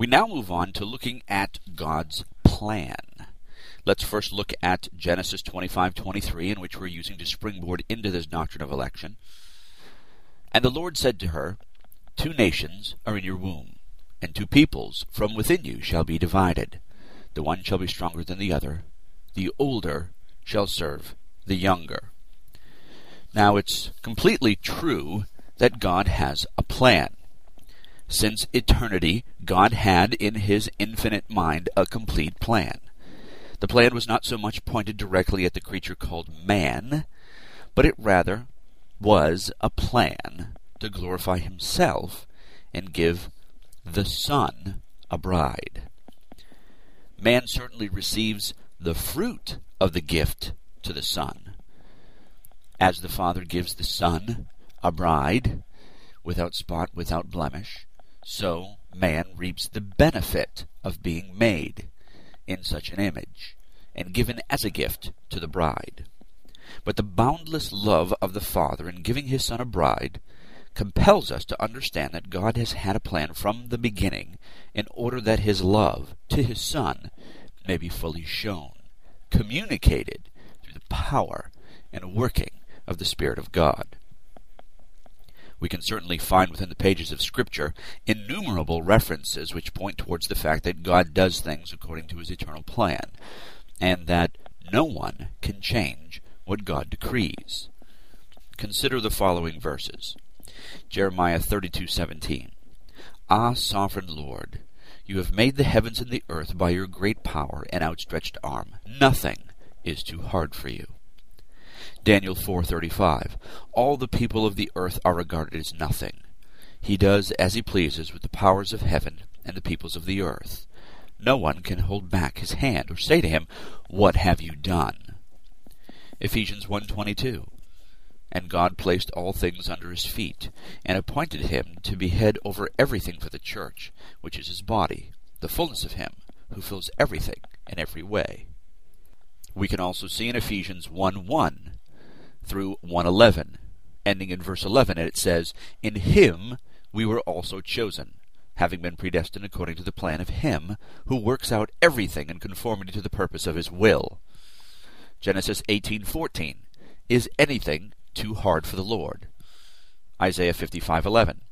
We now move on to looking at God's plan. Let's first look at Genesis 25:23 in which we're using to springboard into this doctrine of election. And the Lord said to her, Two nations are in your womb, and two peoples from within you shall be divided. The one shall be stronger than the other. The older shall serve the younger. Now, it's completely true that God has a plan. Since eternity, God had in his infinite mind a complete plan. The plan was not so much pointed directly at the creature called man, but it rather was a plan to glorify himself and give the Son a bride. Man certainly receives the fruit of the gift to the Son. As the Father gives the Son a bride, without spot, without blemish, so man reaps the benefit of being made in such an image, and given as a gift to the bride. But the boundless love of the Father in giving his Son a bride compels us to understand that God has had a plan from the beginning in order that his love to his Son may be fully shown, communicated through the power and working of the Spirit of God. We can certainly find within the pages of Scripture innumerable references which point towards the fact that God does things according to his eternal plan, and that no one can change what God decrees. Consider the following verses. Jeremiah 32:17 Ah sovereign Lord you have made the heavens and the earth by your great power and outstretched arm nothing is too hard for you Daniel 4:35 All the people of the earth are regarded as nothing. He does as he pleases with the powers of heaven and the peoples of the earth. No one can hold back his hand or say to him what have you done? Ephesians 1:22 and God placed all things under his feet, and appointed him to be head over everything for the church, which is his body, the fullness of him, who fills everything in every way. We can also see in Ephesians 1 1 through 111, ending in verse 11, and it says, In him we were also chosen, having been predestined according to the plan of him who works out everything in conformity to the purpose of his will. Genesis 18:14 Is anything too hard for the Lord. Isaiah 55:11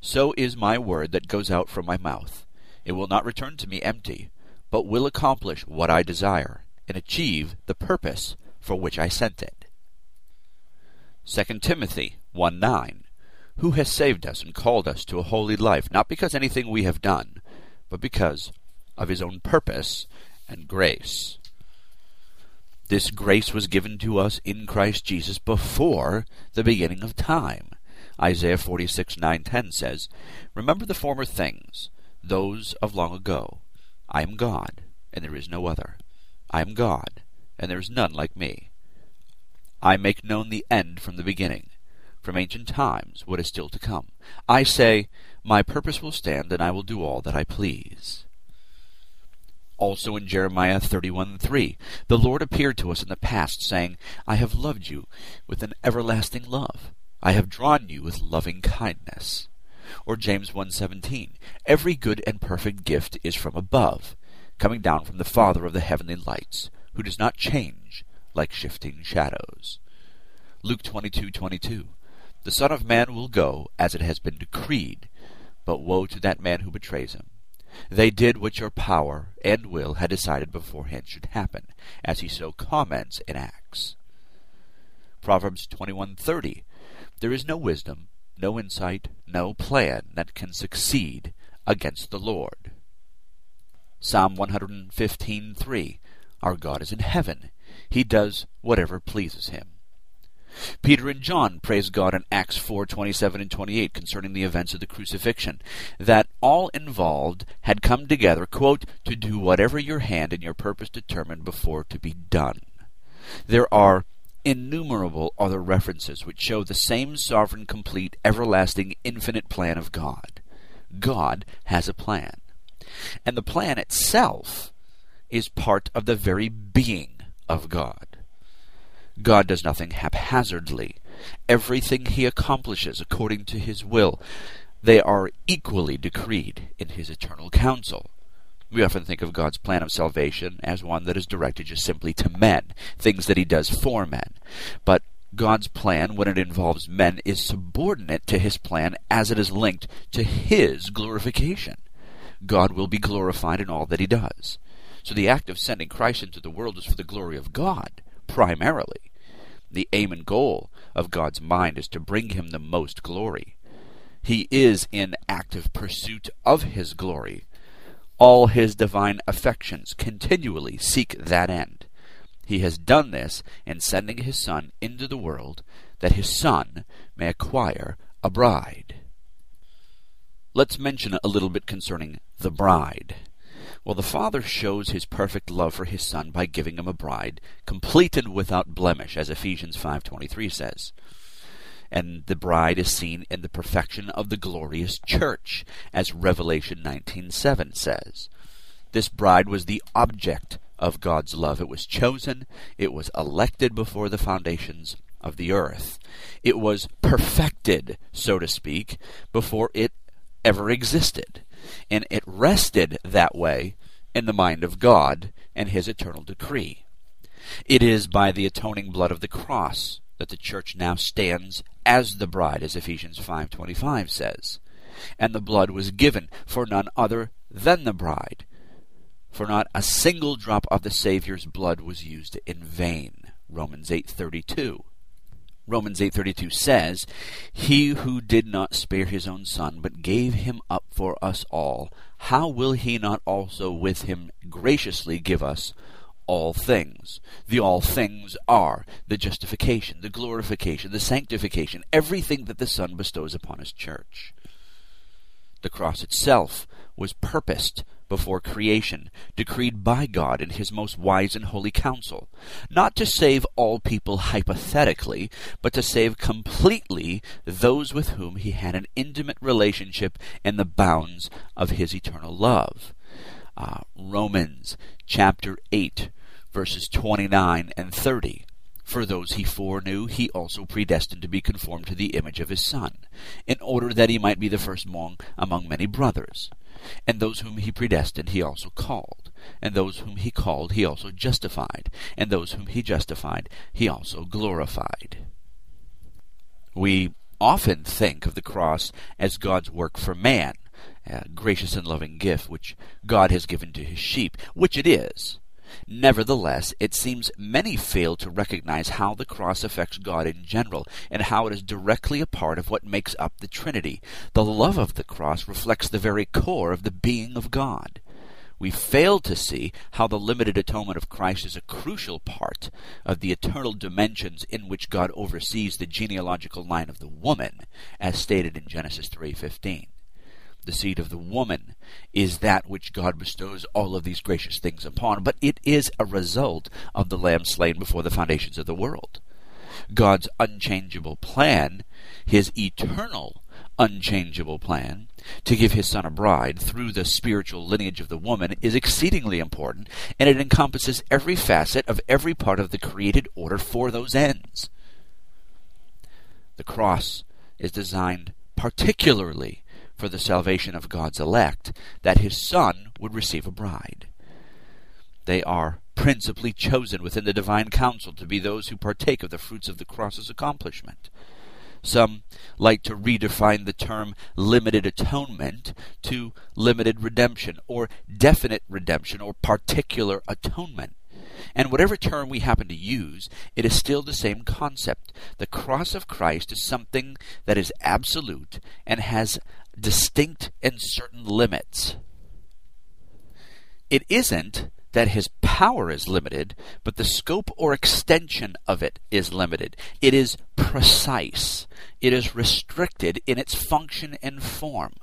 So is my word that goes out from my mouth it will not return to me empty but will accomplish what I desire and achieve the purpose for which I sent it 2 Timothy 1:9 Who has saved us and called us to a holy life not because anything we have done but because of his own purpose and grace this grace was given to us in Christ Jesus before the beginning of time. Isaiah 46 9 10 says, Remember the former things, those of long ago. I am God, and there is no other. I am God, and there is none like me. I make known the end from the beginning, from ancient times what is still to come. I say, My purpose will stand, and I will do all that I please. Also in Jeremiah 31:3, the Lord appeared to us in the past, saying, I have loved you with an everlasting love. I have drawn you with loving kindness. Or James 1:17, Every good and perfect gift is from above, coming down from the Father of the heavenly lights, who does not change like shifting shadows. Luke 22:22, The Son of Man will go as it has been decreed, but woe to that man who betrays him. They did what your power and will had decided beforehand should happen, as he so comments in Acts. Proverbs 21:30 There is no wisdom, no insight, no plan that can succeed against the Lord. Psalm 115:3 Our God is in heaven. He does whatever pleases him. Peter and John praise God in Acts 4 27 and 28 concerning the events of the crucifixion, that all involved had come together, quote, to do whatever your hand and your purpose determined before to be done. There are innumerable other references which show the same sovereign, complete, everlasting, infinite plan of God. God has a plan. And the plan itself is part of the very being of God. God does nothing haphazardly. Everything he accomplishes according to his will. they are equally decreed in his eternal counsel. We often think of God's plan of salvation as one that is directed just simply to men, things that he does for men. But God's plan, when it involves men, is subordinate to his plan as it is linked to his glorification. God will be glorified in all that he does. So the act of sending Christ into the world is for the glory of God, primarily. The aim and goal of God's mind is to bring him the most glory. He is in active pursuit of his glory. All his divine affections continually seek that end. He has done this in sending his Son into the world, that his Son may acquire a bride. Let's mention a little bit concerning the bride. Well, the Father shows his perfect love for his Son by giving him a bride, complete and without blemish, as Ephesians 5.23 says. And the bride is seen in the perfection of the glorious church, as Revelation 19.7 says. This bride was the object of God's love. It was chosen, it was elected before the foundations of the earth. It was perfected, so to speak, before it ever existed. And it rested that way in the mind of God and his eternal decree. It is by the atoning blood of the cross that the church now stands as the bride, as Ephesians 5.25 says. And the blood was given for none other than the bride for not a single drop of the Savior's blood was used in vain. Romans 8:32. Romans 8:32 says, "He who did not spare his own son, but gave him up for us all, how will he not also with him graciously give us all things. The all things are the justification, the glorification, the sanctification, everything that the Son bestows upon His church. The cross itself was purposed before creation, decreed by God in his most wise and holy counsel, not to save all people hypothetically, but to save completely those with whom he had an intimate relationship in the bounds of his eternal love. Uh, Romans chapter 8, verses 29 and 30. For those he foreknew, he also predestined to be conformed to the image of his Son, in order that he might be the firstborn among many brothers. And those whom he predestined he also called. And those whom he called he also justified. And those whom he justified he also glorified. We often think of the cross as God's work for man, a gracious and loving gift which God has given to his sheep, which it is. Nevertheless, it seems many fail to recognize how the cross affects God in general, and how it is directly a part of what makes up the Trinity. The love of the cross reflects the very core of the being of God. We fail to see how the limited atonement of Christ is a crucial part of the eternal dimensions in which God oversees the genealogical line of the woman, as stated in Genesis 3:15 the seed of the woman is that which God bestows all of these gracious things upon, but it is a result of the lamb slain before the foundations of the world. God's unchangeable plan, his eternal unchangeable plan, to give his son a bride through the spiritual lineage of the woman is exceedingly important, and it encompasses every facet of every part of the created order for those ends. The cross is designed particularly for the salvation of God's elect, that his Son would receive a bride. They are principally chosen within the divine council to be those who partake of the fruits of the cross's accomplishment. Some like to redefine the term limited atonement to limited redemption, or definite redemption, or particular atonement. And whatever term we happen to use, it is still the same concept. The cross of Christ is something that is absolute and has distinct and certain limits. It isn't that his power is limited, but the scope or extension of it is limited. It is precise. It is restricted in its function and form.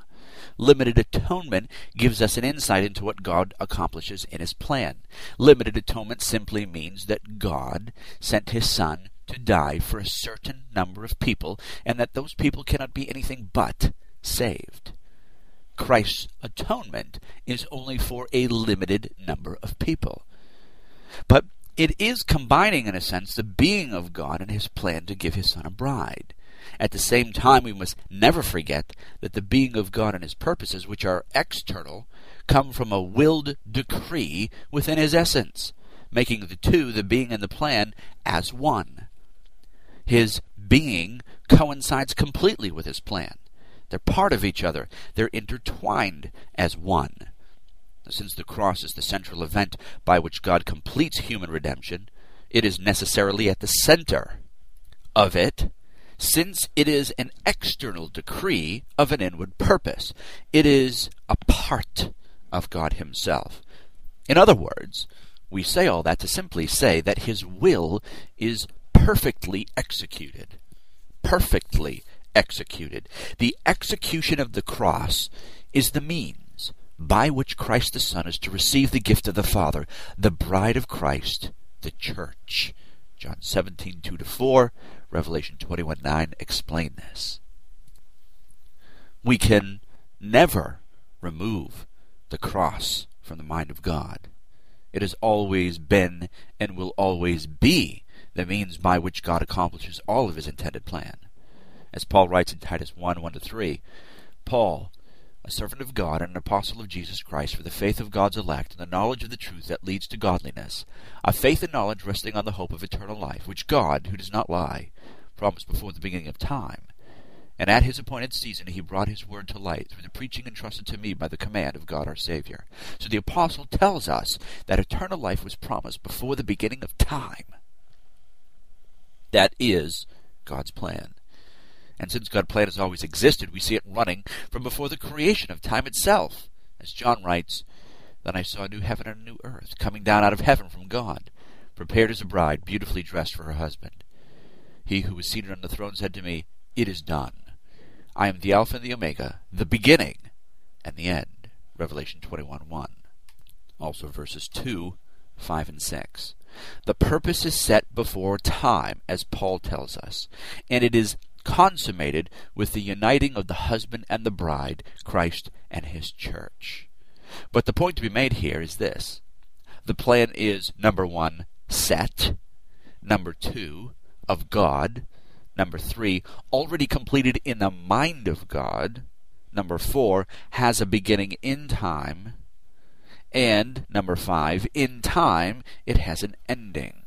Limited atonement gives us an insight into what God accomplishes in his plan. Limited atonement simply means that God sent his Son to die for a certain number of people, and that those people cannot be anything but saved. Christ's atonement is only for a limited number of people. But it is combining, in a sense, the being of God and his plan to give his son a bride. At the same time, we must never forget that the being of God and his purposes, which are external, come from a willed decree within his essence, making the two, the being and the plan, as one. His being coincides completely with his plan. They're part of each other. They're intertwined as one. Since the cross is the central event by which God completes human redemption, it is necessarily at the center of it, since it is an external decree of an inward purpose. It is a part of God Himself. In other words, we say all that to simply say that His will is perfectly executed. Perfectly executed. The execution of the cross is the means by which Christ the Son is to receive the gift of the Father, the bride of Christ, the church. John 17, 2 to 4, Revelation 21, 9 explain this. We can never remove the cross from the mind of God. It has always been and will always be the means by which God accomplishes all of his intended plan. As Paul writes in Titus 1 1 3, Paul, a servant of God and an apostle of Jesus Christ, for the faith of God's elect and the knowledge of the truth that leads to godliness, a faith and knowledge resting on the hope of eternal life, which God, who does not lie, promised before the beginning of time. And at his appointed season he brought his word to light through the preaching entrusted to me by the command of God our Savior. So the apostle tells us that eternal life was promised before the beginning of time. That is God's plan. And since God's plan has always existed, we see it running from before the creation of time itself. As John writes, Then I saw a new heaven and a new earth coming down out of heaven from God, prepared as a bride, beautifully dressed for her husband. He who was seated on the throne said to me, It is done. I am the Alpha and the Omega, the beginning and the end. Revelation 21 1. Also verses 2, 5, and 6. The purpose is set before time, as Paul tells us, and it is consummated with the uniting of the husband and the bride, Christ and his church. But the point to be made here is this. The plan is, number one, set, number two, of God, number three, already completed in the mind of God, number four, has a beginning in time, and number five, in time, it has an ending.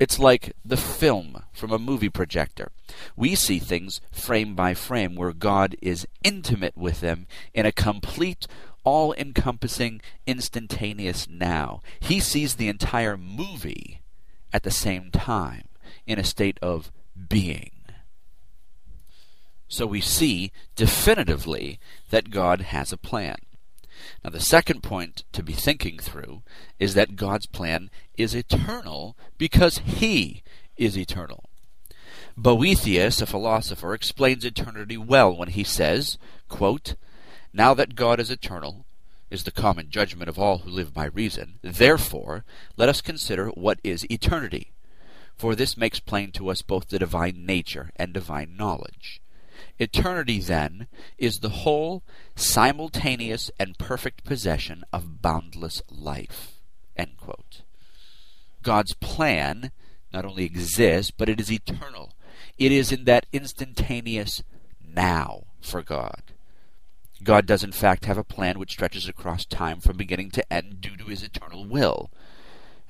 It's like the film from a movie projector. We see things frame by frame where God is intimate with them in a complete, all encompassing, instantaneous now. He sees the entire movie at the same time in a state of being. So we see definitively that God has a plan. Now, the second point to be thinking through is that God's plan is eternal because He is eternal. Boethius, a philosopher, explains eternity well when he says, quote, Now that God is eternal, is the common judgment of all who live by reason. Therefore, let us consider what is eternity. For this makes plain to us both the divine nature and divine knowledge. Eternity, then, is the whole, simultaneous, and perfect possession of boundless life. God's plan not only exists, but it is eternal. It is in that instantaneous now for God. God does, in fact, have a plan which stretches across time from beginning to end due to his eternal will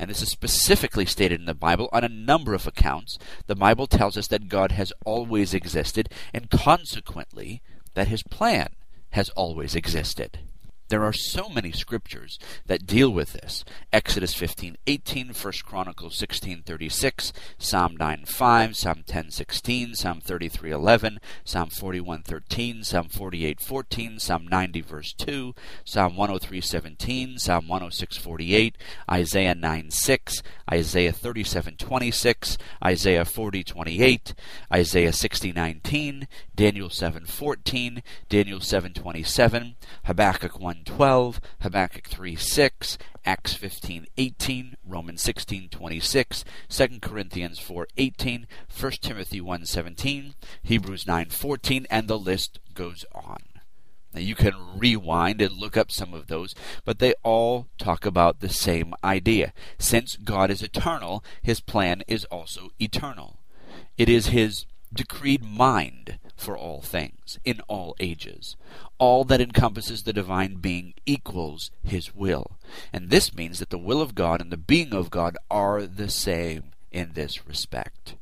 and this is specifically stated in the Bible on a number of accounts, the Bible tells us that God has always existed, and consequently, that his plan has always existed. There are so many scriptures that deal with this. Exodus 15:18, 1 Chronicles 16:36, Psalm 9:5, Psalm 10:16, Psalm 33:11, Psalm 41:13, Psalm 48:14, Psalm 90 verse 2, Psalm 103:17, Psalm 106:48, Isaiah 9:6, Isaiah 37:26, Isaiah 40:28, Isaiah 60:19, Daniel 7:14, Daniel 7:27, Habakkuk 1 12, Habakkuk 3 6, Acts 15:18, Romans 16 26, 2 Corinthians 4 18, 1 Timothy 1 17, Hebrews 9:14, and the list goes on. Now you can rewind and look up some of those, but they all talk about the same idea. Since God is eternal, his plan is also eternal. It is his decreed mind for all things, in all ages. All that encompasses the divine being equals his will. And this means that the will of God and the being of God are the same in this respect.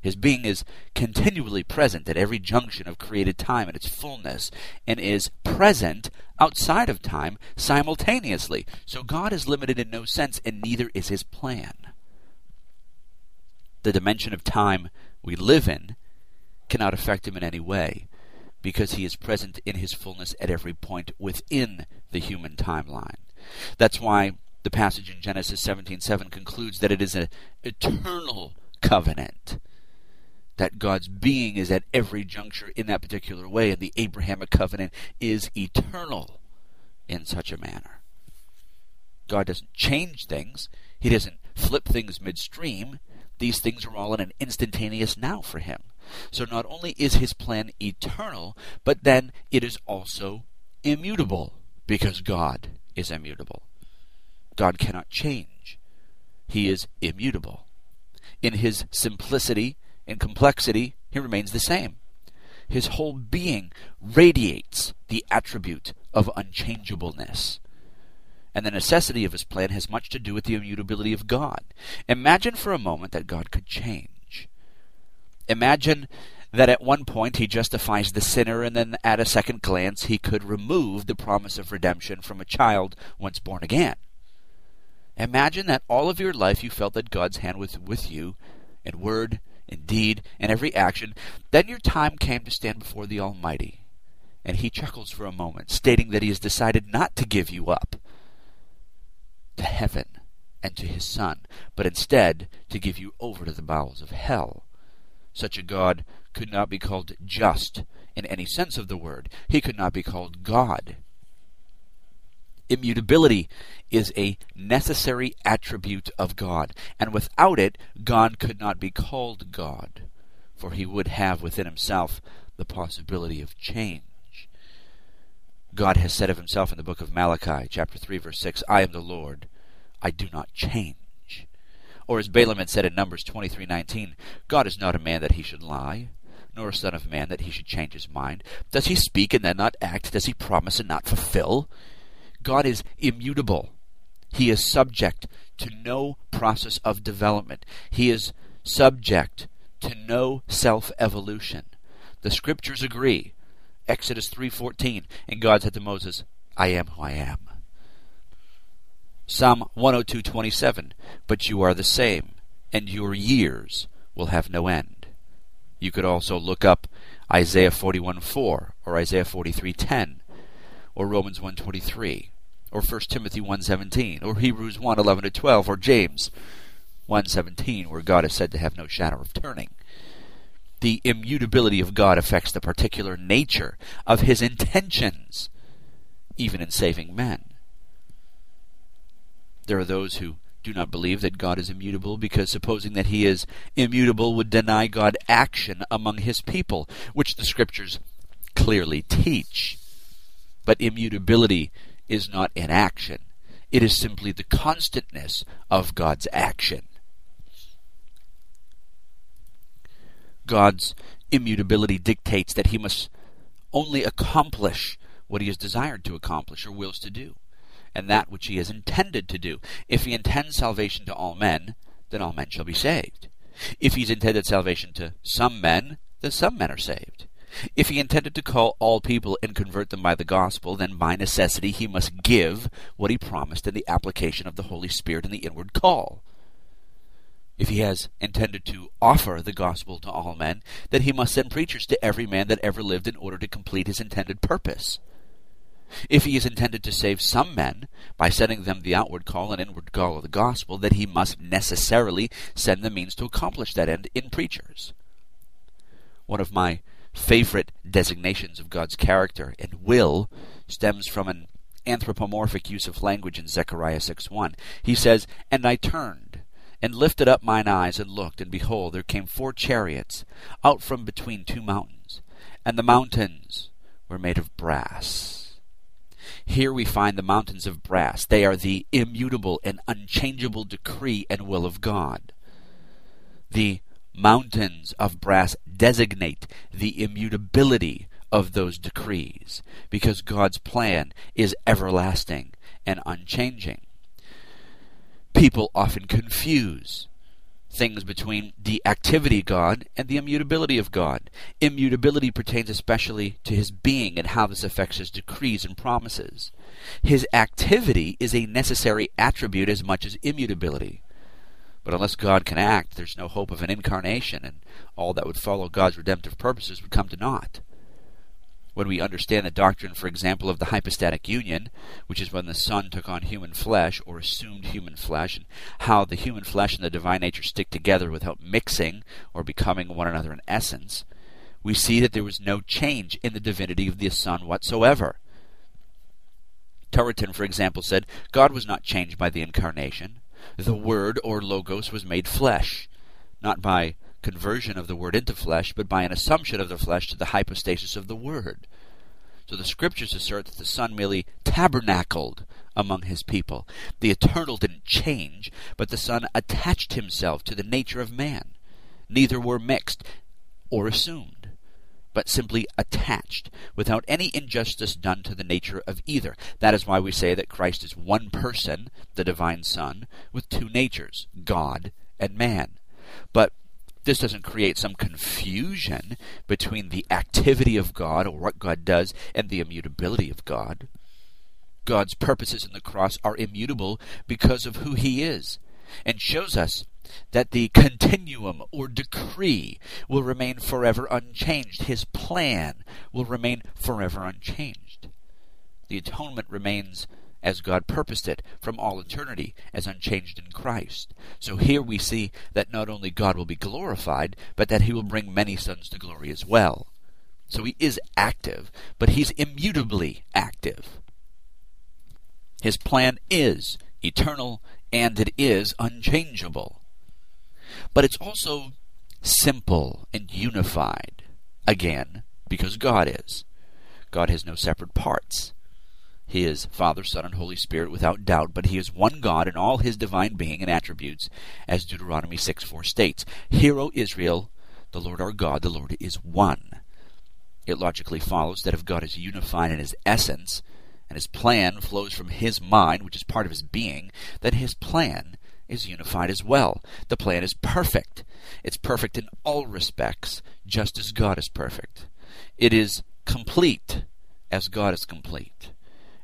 His being is continually present at every junction of created time in its fullness, and is present outside of time simultaneously. So God is limited in no sense, and neither is his plan. The dimension of time we live in cannot affect him in any way, because he is present in his fullness at every point within the human timeline. That's why the passage in Genesis 17:7 concludes that it is an eternal covenant. That God's being is at every juncture in that particular way, and the Abrahamic covenant is eternal in such a manner. God doesn't change things. He doesn't flip things midstream. These things are all in an instantaneous now for him. So not only is his plan eternal, but then it is also immutable, because God is immutable. God cannot change. He is immutable. In his simplicity and complexity, he remains the same. His whole being radiates the attribute of unchangeableness. And the necessity of his plan has much to do with the immutability of God. Imagine for a moment that God could change. Imagine that at one point he justifies the sinner, and then at a second glance he could remove the promise of redemption from a child once born again. Imagine that all of your life you felt that God's hand was with you in word, in deed, in every action. Then your time came to stand before the Almighty, and he chuckles for a moment, stating that he has decided not to give you up to heaven and to his Son, but instead to give you over to the bowels of hell such a God could not be called just in any sense of the word. He could not be called God. Immutability is a necessary attribute of God, and without it, God could not be called God, for he would have within himself the possibility of change. God has said of himself in the book of Malachi, chapter 3, verse 6, I am the Lord, I do not change. Or as Balaam had said in Numbers 23:19, God is not a man that he should lie, nor a son of man that he should change his mind. Does he speak and then not act? Does he promise and not fulfill? God is immutable. He is subject to no process of development. He is subject to no self-evolution. The scriptures agree. Exodus 3:14, and God said to Moses, I am who I am. Psalm 102:27, but you are the same, and your years will have no end. You could also look up Isaiah 41:4 or Isaiah 43:10 or Romans 1:23 or 1 Timothy 1:17 or Hebrews 1:11 to 12 or James 1:17 where God is said to have no shadow of turning. The immutability of God affects the particular nature of his intentions even in saving men. There are those who do not believe that God is immutable because supposing that he is immutable would deny God action among his people, which the scriptures clearly teach. But immutability is not inaction. It is simply the constantness of God's action. God's immutability dictates that he must only accomplish what he has desired to accomplish or wills to do and that which he has intended to do. If he intends salvation to all men, then all men shall be saved. If he's intended salvation to some men, then some men are saved. If he intended to call all people and convert them by the gospel, then by necessity he must give what he promised in the application of the Holy Spirit in the inward call. If he has intended to offer the gospel to all men, then he must send preachers to every man that ever lived in order to complete his intended purpose. If he is intended to save some men by sending them the outward call and inward call of the gospel, then he must necessarily send the means to accomplish that end in preachers. One of my favorite designations of God's character and will stems from an anthropomorphic use of language in Zechariah 6:1. He says, "And I turned and lifted up mine eyes and looked, and behold, there came four chariots out from between two mountains, and the mountains were made of brass." Here we find the mountains of brass. They are the immutable and unchangeable decree and will of God. The mountains of brass designate the immutability of those decrees, because God's plan is everlasting and unchanging. People often confuse things between the activity God and the immutability of God. Immutability pertains especially to his being and how this affects his decrees and promises. His activity is a necessary attribute as much as immutability. But unless God can act, there's no hope of an incarnation, and all that would follow God's redemptive purposes would come to naught when we understand the doctrine, for example, of the hypostatic union, which is when the Son took on human flesh or assumed human flesh, and how the human flesh and the divine nature stick together without mixing or becoming one another in essence, we see that there was no change in the divinity of the Son whatsoever. Turretin, for example, said God was not changed by the incarnation. The Word, or Logos, was made flesh, not by conversion of the Word into flesh, but by an assumption of the flesh to the hypostasis of the Word. So the Scriptures assert that the Son merely tabernacled among his people. The eternal didn't change, but the Son attached himself to the nature of man. Neither were mixed or assumed, but simply attached, without any injustice done to the nature of either. That is why we say that Christ is one person, the divine Son, with two natures, God and man. But this doesn't create some confusion between the activity of God or what God does and the immutability of God. God's purposes in the cross are immutable because of who he is and shows us that the continuum or decree will remain forever unchanged. His plan will remain forever unchanged. The atonement remains as God purposed it from all eternity, as unchanged in Christ. So here we see that not only God will be glorified, but that he will bring many sons to glory as well. So he is active, but he's immutably active. His plan is eternal and it is unchangeable. But it's also simple and unified. Again, because God is. God has no separate parts. He is Father, Son, and Holy Spirit without doubt, but he is one God in all his divine being and attributes, as Deuteronomy 6 4 states. Hear, O Israel, the Lord our God, the Lord is one. It logically follows that if God is unified in his essence, and his plan flows from his mind, which is part of his being, then his plan is unified as well. The plan is perfect. It's perfect in all respects, just as God is perfect. It is complete as God is complete.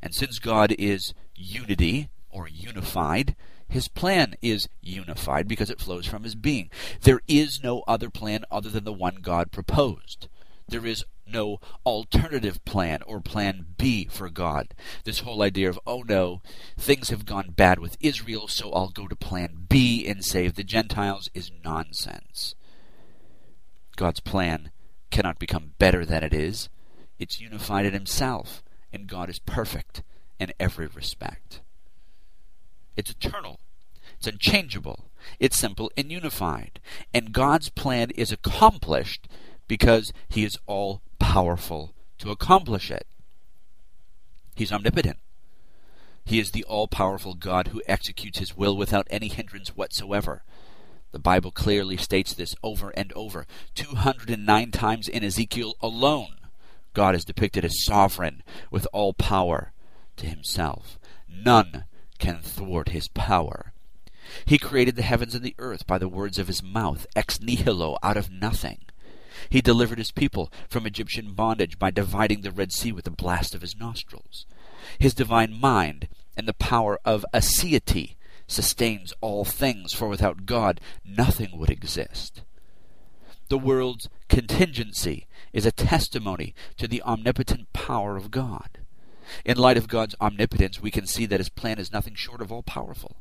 And since God is unity or unified, his plan is unified because it flows from his being. There is no other plan other than the one God proposed. There is no alternative plan or plan B for God. This whole idea of, oh no, things have gone bad with Israel, so I'll go to plan B and save the Gentiles is nonsense. God's plan cannot become better than it is. It's unified in himself and God is perfect in every respect. It's eternal, it's unchangeable, it's simple and unified. And God's plan is accomplished because He is all powerful to accomplish it. He's omnipotent. He is the all powerful God who executes His will without any hindrance whatsoever. The Bible clearly states this over and over, 209 times in Ezekiel alone. God is depicted as sovereign with all power to himself. None can thwart his power. He created the heavens and the earth by the words of his mouth, ex nihilo, out of nothing. He delivered his people from Egyptian bondage by dividing the Red Sea with the blast of his nostrils. His divine mind and the power of aseity sustains all things, for without God nothing would exist. The world's contingency is a testimony to the omnipotent power of God. In light of God's omnipotence, we can see that his plan is nothing short of all powerful.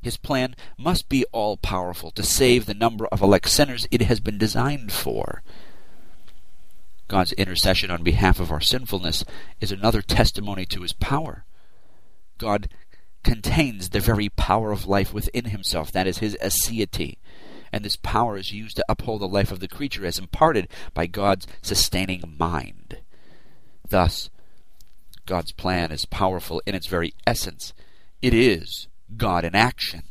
His plan must be all powerful to save the number of elect sinners it has been designed for. God's intercession on behalf of our sinfulness is another testimony to his power. God contains the very power of life within himself, that is, his aseity and this power is used to uphold the life of the creature as imparted by God's sustaining mind. Thus, God's plan is powerful in its very essence. It is God in action.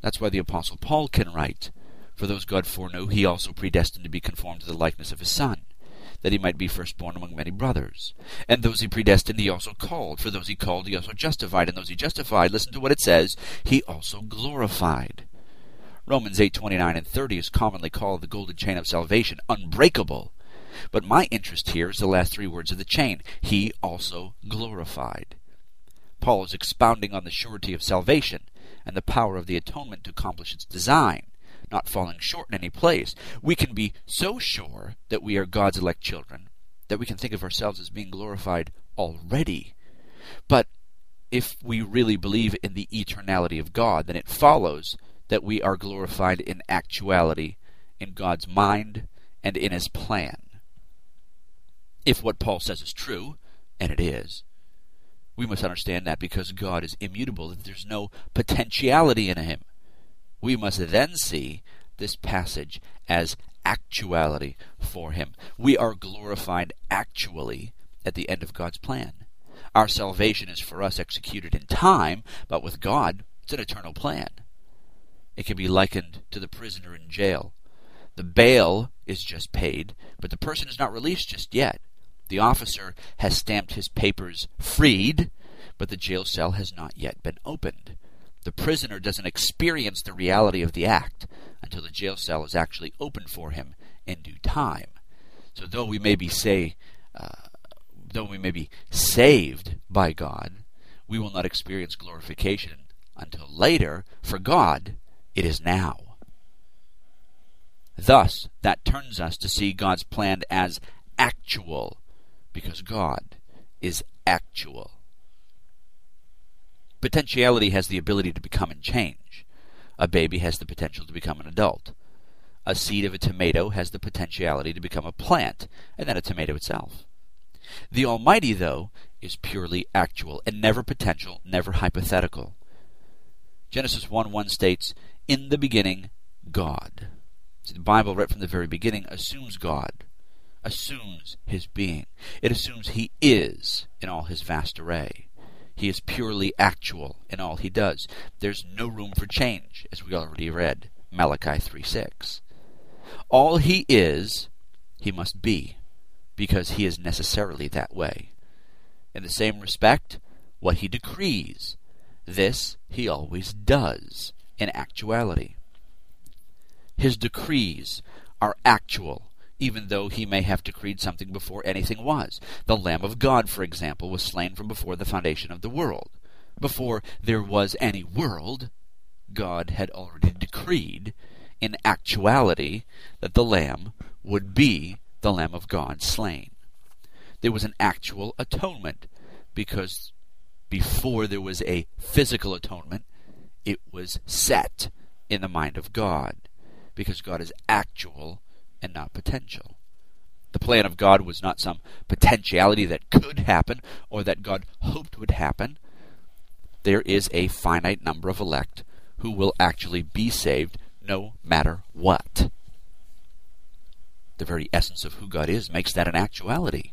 That's why the Apostle Paul can write, For those God foreknew, he also predestined to be conformed to the likeness of his Son, that he might be firstborn among many brothers. And those he predestined, he also called. For those he called, he also justified. And those he justified, listen to what it says, he also glorified. Romans 8 29 and 30 is commonly called the golden chain of salvation, unbreakable. But my interest here is the last three words of the chain. He also glorified. Paul is expounding on the surety of salvation and the power of the atonement to accomplish its design not falling short in any place. We can be so sure that we are God's elect children that we can think of ourselves as being glorified already. But if we really believe in the eternality of God, then it follows that we are glorified in actuality, in God's mind, and in His plan. If what Paul says is true, and it is, we must understand that because God is immutable, that there's no potentiality in Him we must then see this passage as actuality for him. We are glorified actually at the end of God's plan. Our salvation is for us executed in time, but with God, it's an eternal plan. It can be likened to the prisoner in jail. The bail is just paid, but the person is not released just yet. The officer has stamped his papers freed, but the jail cell has not yet been opened the prisoner doesn't experience the reality of the act until the jail cell is actually opened for him in due time. So though we may be say, uh, though we may be saved by God, we will not experience glorification until later. For God, it is now. Thus, that turns us to see God's plan as actual, because God is actual. Potentiality has the ability to become and change. A baby has the potential to become an adult. A seed of a tomato has the potentiality to become a plant, and then a tomato itself. The Almighty, though, is purely actual and never potential, never hypothetical. Genesis 1 1 states, In the beginning, God. See, the Bible, right from the very beginning, assumes God, assumes His being. It assumes He is in all His vast array. He is purely actual in all he does. There's no room for change, as we already read, Malachi 3 6. All he is, he must be, because he is necessarily that way. In the same respect, what he decrees, this he always does in actuality. His decrees are actual even though he may have decreed something before anything was. The Lamb of God, for example, was slain from before the foundation of the world. Before there was any world, God had already decreed, in actuality, that the Lamb would be the Lamb of God slain. There was an actual atonement, because before there was a physical atonement, it was set in the mind of God, because God is actual and not potential. The plan of God was not some potentiality that could happen or that God hoped would happen. There is a finite number of elect who will actually be saved no matter what. The very essence of who God is makes that an actuality.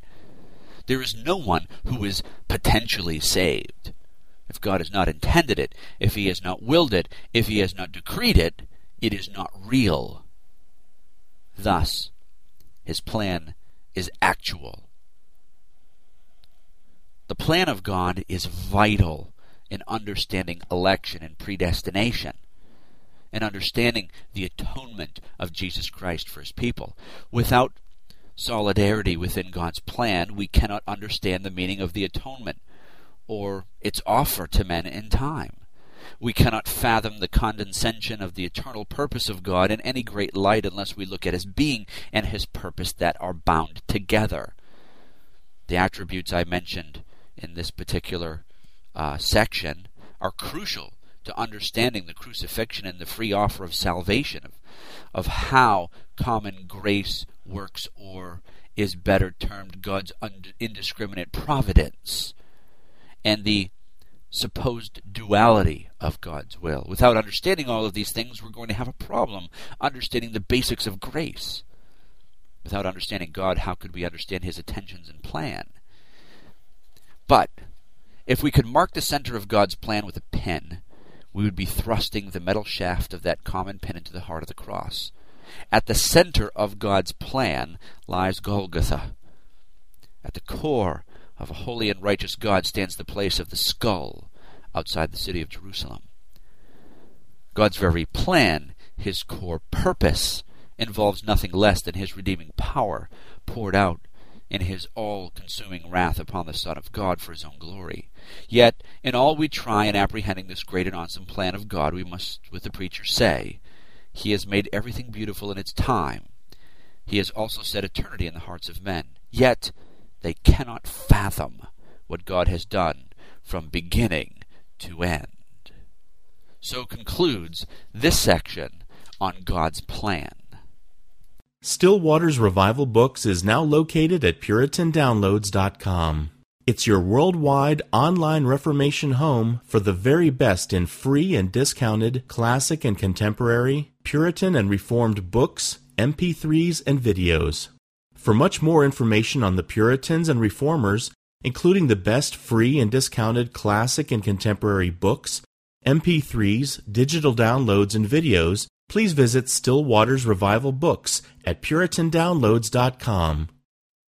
There is no one who is potentially saved. If God has not intended it, if He has not willed it, if He has not decreed it, it is not real. Thus, his plan is actual. The plan of God is vital in understanding election and predestination, and understanding the atonement of Jesus Christ for his people. Without solidarity within God's plan, we cannot understand the meaning of the atonement or its offer to men in time. We cannot fathom the condescension of the eternal purpose of God in any great light unless we look at his being and his purpose that are bound together. The attributes I mentioned in this particular uh, section are crucial to understanding the crucifixion and the free offer of salvation, of, of how common grace works, or is better termed God's indiscriminate providence, and the supposed duality of God's will. Without understanding all of these things, we're going to have a problem understanding the basics of grace. Without understanding God, how could we understand His intentions and plan? But if we could mark the center of God's plan with a pen, we would be thrusting the metal shaft of that common pen into the heart of the cross. At the center of God's plan lies Golgotha. At the core of a holy and righteous God stands the place of the skull outside the city of Jerusalem. God's very plan, his core purpose, involves nothing less than his redeeming power poured out in his all consuming wrath upon the Son of God for his own glory. Yet, in all we try in apprehending this great and awesome plan of God, we must, with the preacher, say, He has made everything beautiful in its time. He has also set eternity in the hearts of men. Yet, they cannot fathom what God has done from beginning to end. So concludes this section on God's plan. Still Waters Revival Books is now located at PuritanDownloads.com. It's your worldwide online Reformation home for the very best in free and discounted classic and contemporary, Puritan and Reformed books, MP3s, and videos. For much more information on the Puritans and Reformers, including the best free and discounted classic and contemporary books, MP3s, digital downloads, and videos, please visit Still Waters Revival Books at PuritanDownloads.com.